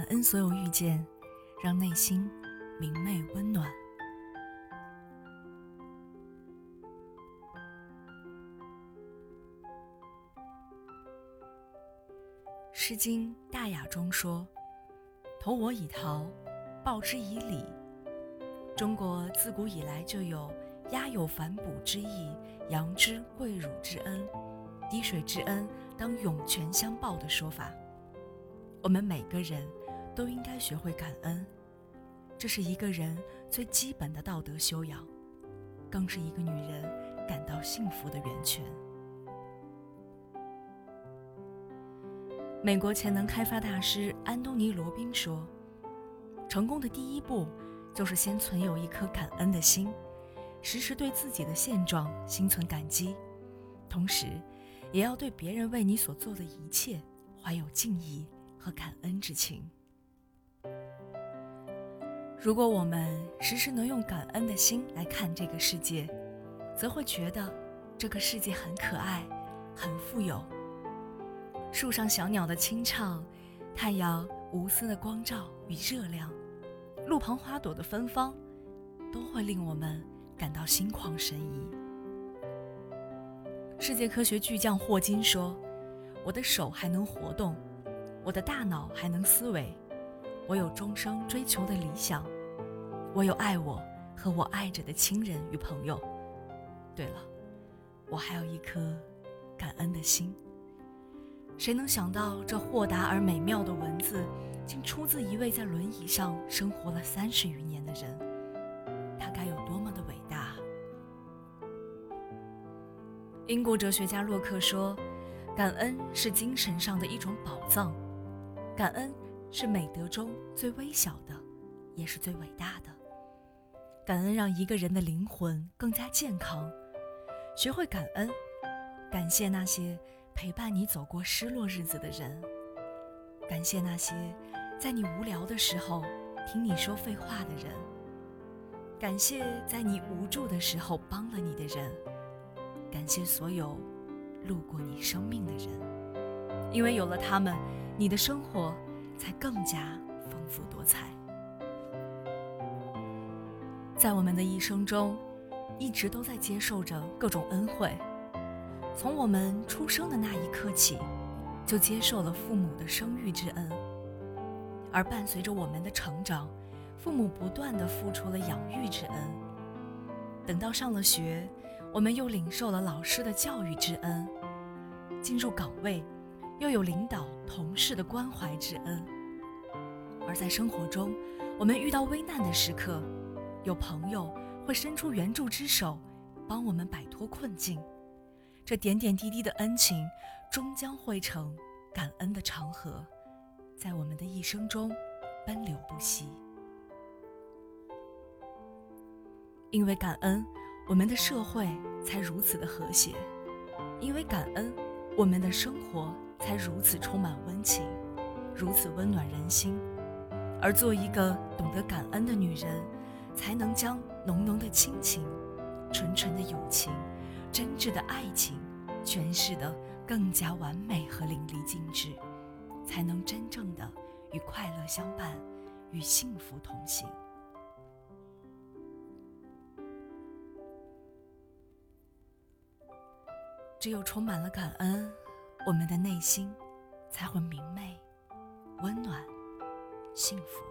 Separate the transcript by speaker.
Speaker 1: 感恩所有遇见，让内心明媚温暖。《诗经·大雅》中说：“投我以桃，报之以李。”中国自古以来就有“鸦有反哺之意，羊之跪乳之恩，滴水之恩当涌泉相报”的说法。我们每个人都应该学会感恩，这是一个人最基本的道德修养，更是一个女人感到幸福的源泉。美国潜能开发大师安东尼·罗宾说：“成功的第一步，就是先存有一颗感恩的心，时时对自己的现状心存感激，同时，也要对别人为你所做的一切怀有敬意和感恩之情。如果我们时时能用感恩的心来看这个世界，则会觉得这个世界很可爱，很富有。”树上小鸟的清唱，太阳无私的光照与热量，路旁花朵的芬芳，都会令我们感到心旷神怡。世界科学巨匠霍金说：“我的手还能活动，我的大脑还能思维，我有终生追求的理想，我有爱我和我爱着的亲人与朋友。对了，我还有一颗感恩的心。”谁能想到这豁达而美妙的文字，竟出自一位在轮椅上生活了三十余年的人？他该有多么的伟大！英国哲学家洛克说：“感恩是精神上的一种宝藏，感恩是美德中最微小的，也是最伟大的。感恩让一个人的灵魂更加健康。学会感恩，感谢那些。”陪伴你走过失落日子的人，感谢那些在你无聊的时候听你说废话的人，感谢在你无助的时候帮了你的人，感谢所有路过你生命的人，因为有了他们，你的生活才更加丰富多彩。在我们的一生中，一直都在接受着各种恩惠。从我们出生的那一刻起，就接受了父母的生育之恩，而伴随着我们的成长，父母不断的付出了养育之恩。等到上了学，我们又领受了老师的教育之恩；进入岗位，又有领导同事的关怀之恩。而在生活中，我们遇到危难的时刻，有朋友会伸出援助之手，帮我们摆脱困境。这点点滴滴的恩情，终将汇成感恩的长河，在我们的一生中奔流不息。因为感恩，我们的社会才如此的和谐；因为感恩，我们的生活才如此充满温情，如此温暖人心。而做一个懂得感恩的女人，才能将浓浓的亲情、纯纯的友情。真挚的爱情，诠释的更加完美和淋漓尽致，才能真正的与快乐相伴，与幸福同行。只有充满了感恩，我们的内心才会明媚、温暖、幸福。